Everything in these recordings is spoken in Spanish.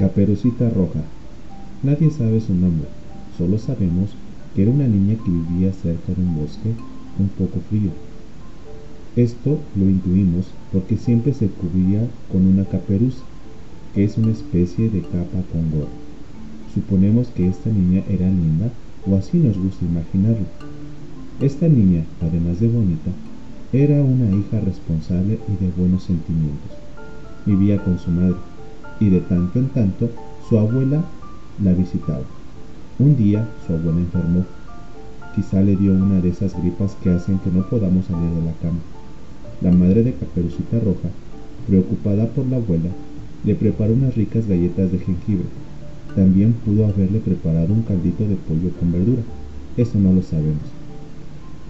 Caperucita Roja. Nadie sabe su nombre, solo sabemos que era una niña que vivía cerca de un bosque un poco frío. Esto lo intuimos porque siempre se cubría con una caperuza, que es una especie de capa con gorro. Suponemos que esta niña era linda, o así nos gusta imaginarlo. Esta niña, además de bonita, era una hija responsable y de buenos sentimientos. Vivía con su madre, y de tanto en tanto su abuela la visitaba. Un día su abuela enfermó. Quizá le dio una de esas gripas que hacen que no podamos salir de la cama. La madre de Caperucita Roja, preocupada por la abuela, le preparó unas ricas galletas de jengibre. También pudo haberle preparado un caldito de pollo con verdura. Eso no lo sabemos.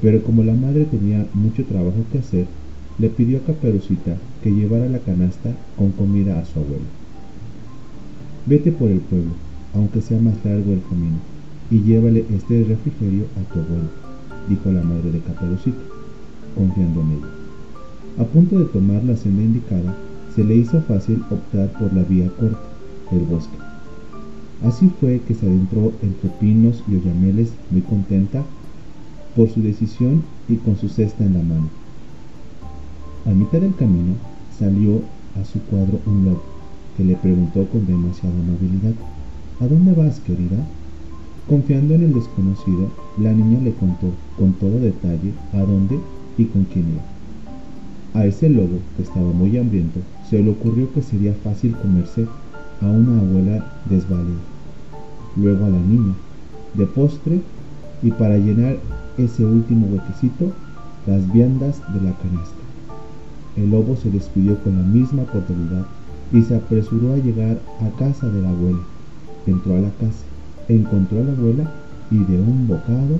Pero como la madre tenía mucho trabajo que hacer, le pidió a Caperucita que llevara la canasta con comida a su abuela. Vete por el pueblo, aunque sea más largo el camino, y llévale este refrigerio a tu abuelo, dijo la madre de Caperucita, confiando en ella. A punto de tomar la senda indicada, se le hizo fácil optar por la vía corta, el bosque. Así fue que se adentró entre pinos y oyameles muy contenta por su decisión y con su cesta en la mano. A mitad del camino salió a su cuadro un lobo, que le preguntó con demasiada amabilidad, ¿A dónde vas, querida? Confiando en el desconocido, la niña le contó con todo detalle a dónde y con quién iba. A ese lobo, que estaba muy hambriento, se le ocurrió que sería fácil comerse a una abuela desvalida. Luego a la niña, de postre, y para llenar ese último huequecito, las viandas de la canasta. El lobo se despidió con la misma cordialidad y se apresuró a llegar a casa de la abuela. Entró a la casa, encontró a la abuela y de un bocado